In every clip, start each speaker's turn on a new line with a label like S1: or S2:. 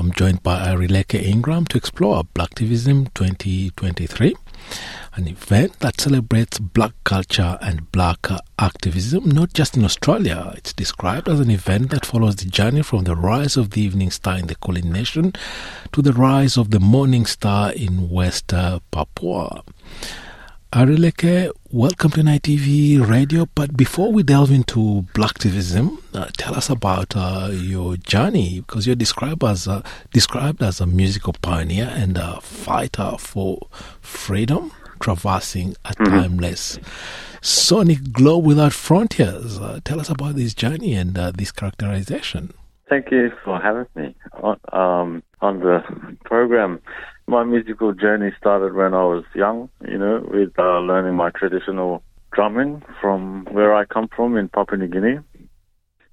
S1: I'm joined by Airileke Ingram to explore Blaktivism 2023, an event that celebrates black culture and black activism, not just in Australia. It's described as an event that follows the journey from the rise of the evening star in the Kulin Nation to the rise of the morning star in West Papua. Airileke, welcome to NITV Radio. But before we delve into Blaktivism, uh, tell us about uh, your journey because you're described as a, described as a musical pioneer and a fighter for freedom, traversing a mm-hmm. timeless sonic globe without frontiers. Uh, tell us about this journey and uh, this characterization.
S2: Thank you for having me on, um, on the program my musical journey started when I was young, you know, with uh, learning my traditional drumming from where I come from in Papua New Guinea.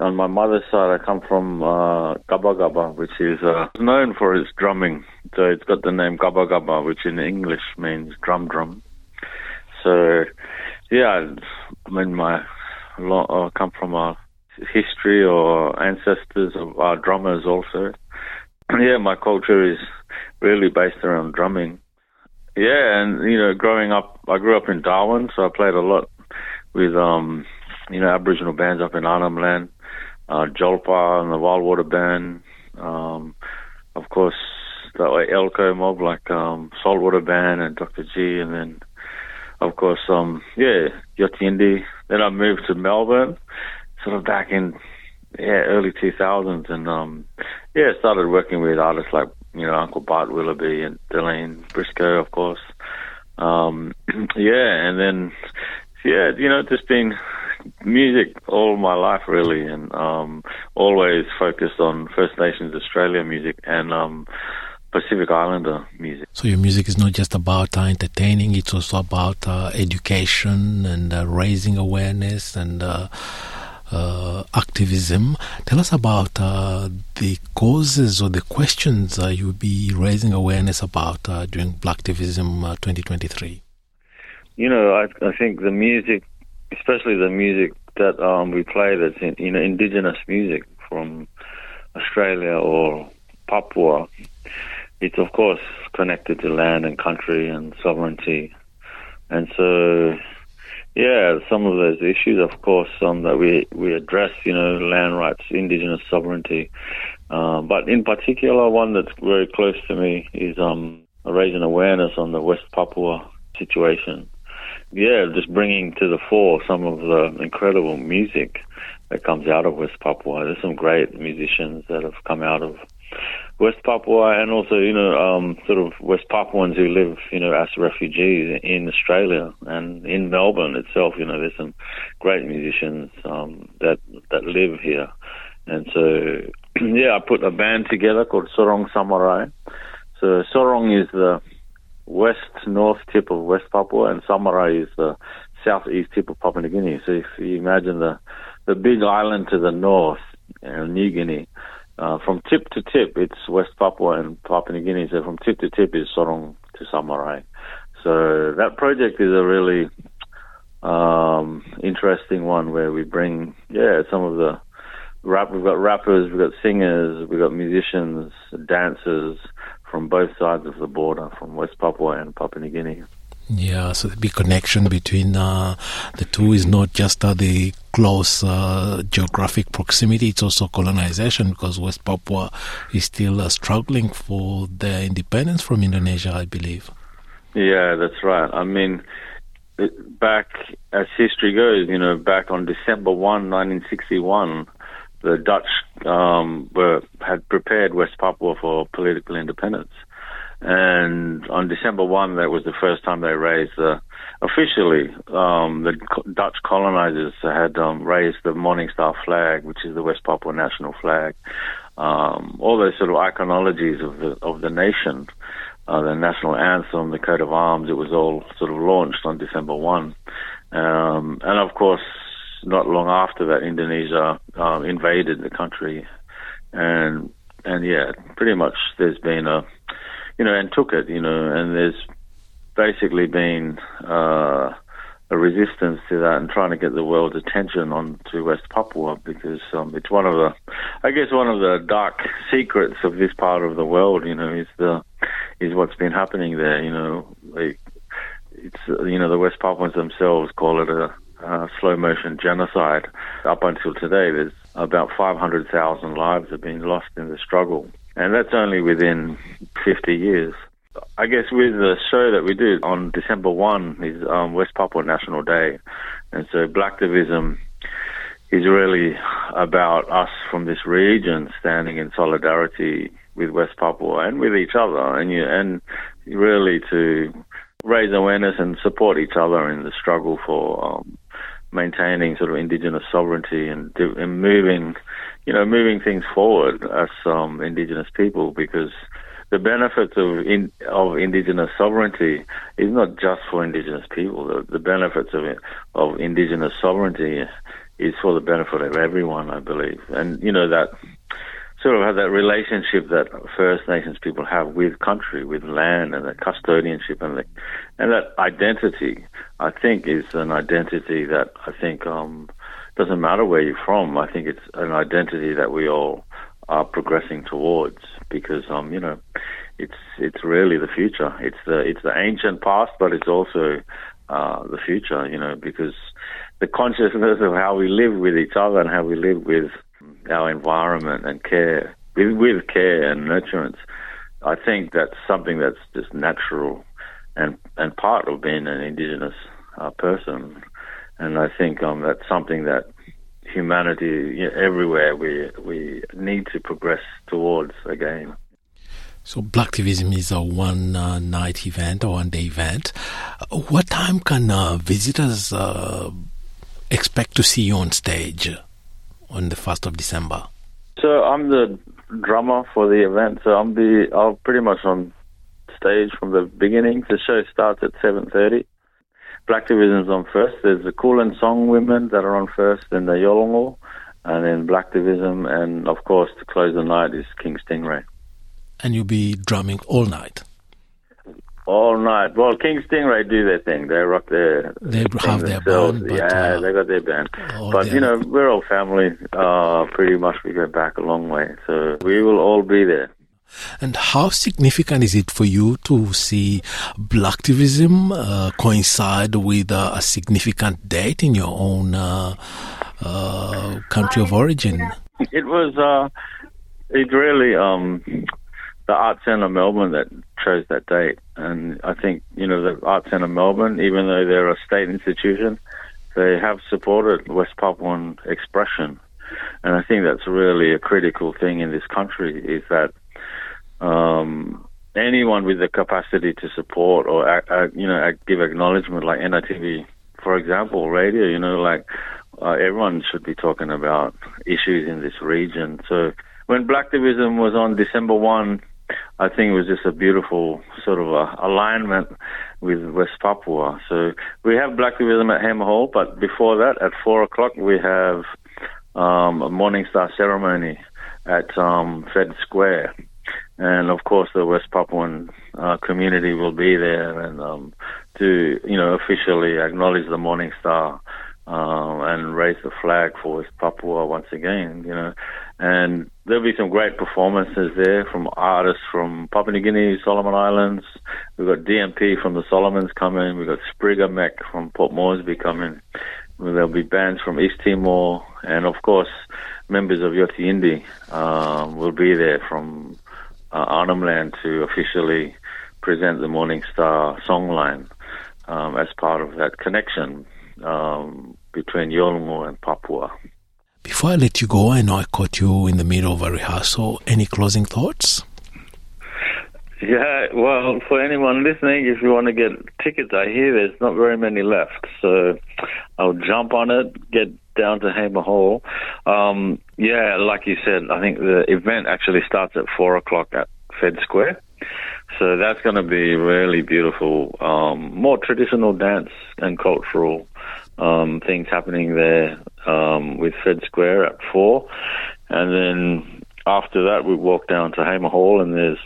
S2: On my mother's side, I come from uh, Gaba Gaba, which is uh, known for its drumming. So it's got the name Gaba Gaba, which in English means drum drum. So, yeah, I mean, my I come from a history or ancestors of our drummers also. yeah, my culture is really based around drumming. Yeah, and you know, growing up, I grew up in Darwin, so I played a lot with um, you know, Aboriginal bands up in Arnhem Land, uh, Jolpa and the Wildwater Band, um, of course, way Elko mob like um, Saltwater Band and Dr. G, and then of course, um, yeah, Yothu Yindi. Then I moved to Melbourne, sort of back in yeah early 2000s, and um, yeah, started working with artists like you know, Uncle Bart Willoughby and Deline Briscoe, of course. Um, yeah, and then, yeah, you know, just been music all my life really, and um, always focused on First Nations Australia music and um, Pacific Islander music.
S1: So your music is not just about uh, entertaining; it's also about uh, education and uh, raising awareness and uh, activism. Tell us about uh, the causes or the questions you'll be raising awareness about uh, during Blaktivism uh, 2023.
S2: You know, I, I, think the music, especially the music that um, we play, that's in, you know indigenous music from Australia or Papua. It's of course connected to land and country and sovereignty, and so yeah, some of those issues, of course, um, that we we address, you know, land rights, indigenous sovereignty, uh, but in particular, one that's very close to me is um, raising awareness on the West Papua situation. Yeah, just bringing to the fore some of the incredible music that comes out of West Papua. There's some great musicians that have come out of West Papua and also, you know, um, sort of West Papuans who live, you know, as refugees in Australia and in Melbourne itself. You know, there's some great musicians um, that that live here, and so yeah, I put a band together called Sorong Samarai. So Sorong is the west north tip of West Papua, and Samarai is the southeast tip of Papua New Guinea. So if you imagine the the big island to the north, you know, New Guinea uh, from tip to tip, it's West Papua and Papua New Guinea. So from tip to tip is Sorong to Samarai. So that project is a really um, interesting one where we bring, yeah, some of the rap. We've got rappers, we've got singers, we've got musicians, dancers from both sides of the border, from West Papua and Papua New Guinea.
S1: Yeah, so the big connection between uh, the two is not just uh, the close uh, geographic proximity, it's also colonization because West Papua is still uh, struggling for their independence from Indonesia, I believe.
S2: Yeah, that's right. I mean, back as history goes, you know, back on December 1, 1961, the Dutch um, were had prepared West Papua for political independence. And on December 1, that was the first time they raised uh, officially, um, the Dutch colonizers had um, raised the Morning Star flag, which is the West Papua national flag. Um, all those sort of iconologies of the, of the nation, uh, the national anthem, the coat of arms, it was all sort of launched on December 1. Um, and of course, not long after that, Indonesia uh, invaded the country. And, and yeah, pretty much there's been a, you know, and took it, you know, and there's basically been uh, a resistance to that and trying to get the world's attention on to West Papua because um, it's one of the, I guess, one of the dark secrets of this part of the world. You know, is the is what's been happening there. You know, like it's you know the West Papuans themselves call it a, a slow motion genocide. Up until today, there's about 500,000 lives have been lost in the struggle, and that's only within 50 years. I guess with the show that we do on December 1 is um, West Papua National Day. And so Blaktivism is really about us from this region standing in solidarity with West Papua and with each other and, you, and really to raise awareness and support each other in the struggle for um, maintaining sort of indigenous sovereignty and, and moving, you know, moving things forward as um, indigenous people because – the benefits of in, of indigenous sovereignty is not just for indigenous people. The, the benefits of of indigenous sovereignty is for the benefit of everyone, I believe. And you know that sort of have that relationship that First Nations people have with country, with land, and the custodianship and the and that identity. I think is an identity that I think um, doesn't matter where you're from. I think it's an identity that we all are progressing towards because um you know it's it's really the future. It's the it's the ancient past but it's also uh the future you know because the consciousness of how we live with each other and how we live with our environment and care with, with care and nurturance I think that's something that's just natural and and part of being an indigenous uh, person. And I think um that's something that humanity everywhere we we need to progress towards again.
S1: So, Blaktivism is a one uh, night event or one day event. What time can uh, visitors uh, expect to see you on stage on the 1st of December?
S2: So, I'm the drummer for the event, so I'm the I'm pretty much on stage from the beginning. The show starts at 7:30 Black Division's on first. There's the Kulin Song women that are on first, then the Yolngu, and then Black Division, and of course to close the night is King Stingray.
S1: And you'll be drumming all night.
S2: All night. Well, King Stingray do their thing. They rock their.
S1: They have their band.
S2: yeah,
S1: uh,
S2: they got their band. But you know, we're all family. Uh, pretty much, we go back a long way, so we will all be there.
S1: And how significant is it for you to see Blaktivism uh, coincide with uh, a significant date in your own uh, uh country of origin?
S2: It was, uh, it really, um, the Art Centre Melbourne that chose that date. And I think, you know, the Art Centre Melbourne, even though they're a state institution, they have supported West Papuan expression. And I think that's really a critical thing in this country is that um, anyone with the capacity to support or uh, you know give acknowledgement, like NITV, for example, radio. You know, like uh, everyone should be talking about issues in this region. So when Blaktivism was on December one, I think it was just a beautiful sort of a alignment with West Papua. So we have Blaktivism at Hamer Hall, but before that, at four o'clock, we have um, a Morning Star ceremony at um, Fed Square and of course the West Papuan uh, community will be there and um, to you know officially acknowledge the Morning Star uh, and raise the flag for West Papua once again. You know, and there'll be some great performances there from artists from Papua New Guinea, Solomon Islands. We've got DMP from the Solomons coming. We've got Spriga Mech from Port Moresby coming. There'll be bands from East Timor, and of course, members of Yothu Yindi um, will be there from uh, Arnhem Land to officially present the Morning Star songline um, as part of that connection um, between Yolngu and Papua.
S1: Before I let you go, I know I caught you in the middle of a rehearsal. Any closing thoughts?
S2: Yeah, well, for anyone listening, if you want to get tickets, I hear there's not very many left. So I'll jump on it, get down to Hamer Hall. Um, yeah, like you said, I think the event actually starts at four o'clock at Fed Square. So that's going to be really beautiful. Um, more traditional dance and cultural um, things happening there um, with Fed Square at four, and then after that we walk down to Hamer Hall and there's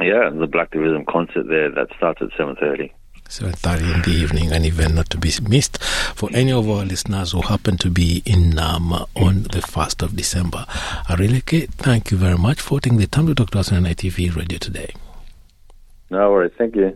S2: yeah the Blaktivism concert there that starts at seven thirty.
S1: 7.30 in the evening, an event not to be missed for any of our listeners who happen to be in Naarm on the 1st of December. Airileke, thank you very much for taking the time to talk to us on NITV Radio today.
S2: No worries. Thank you.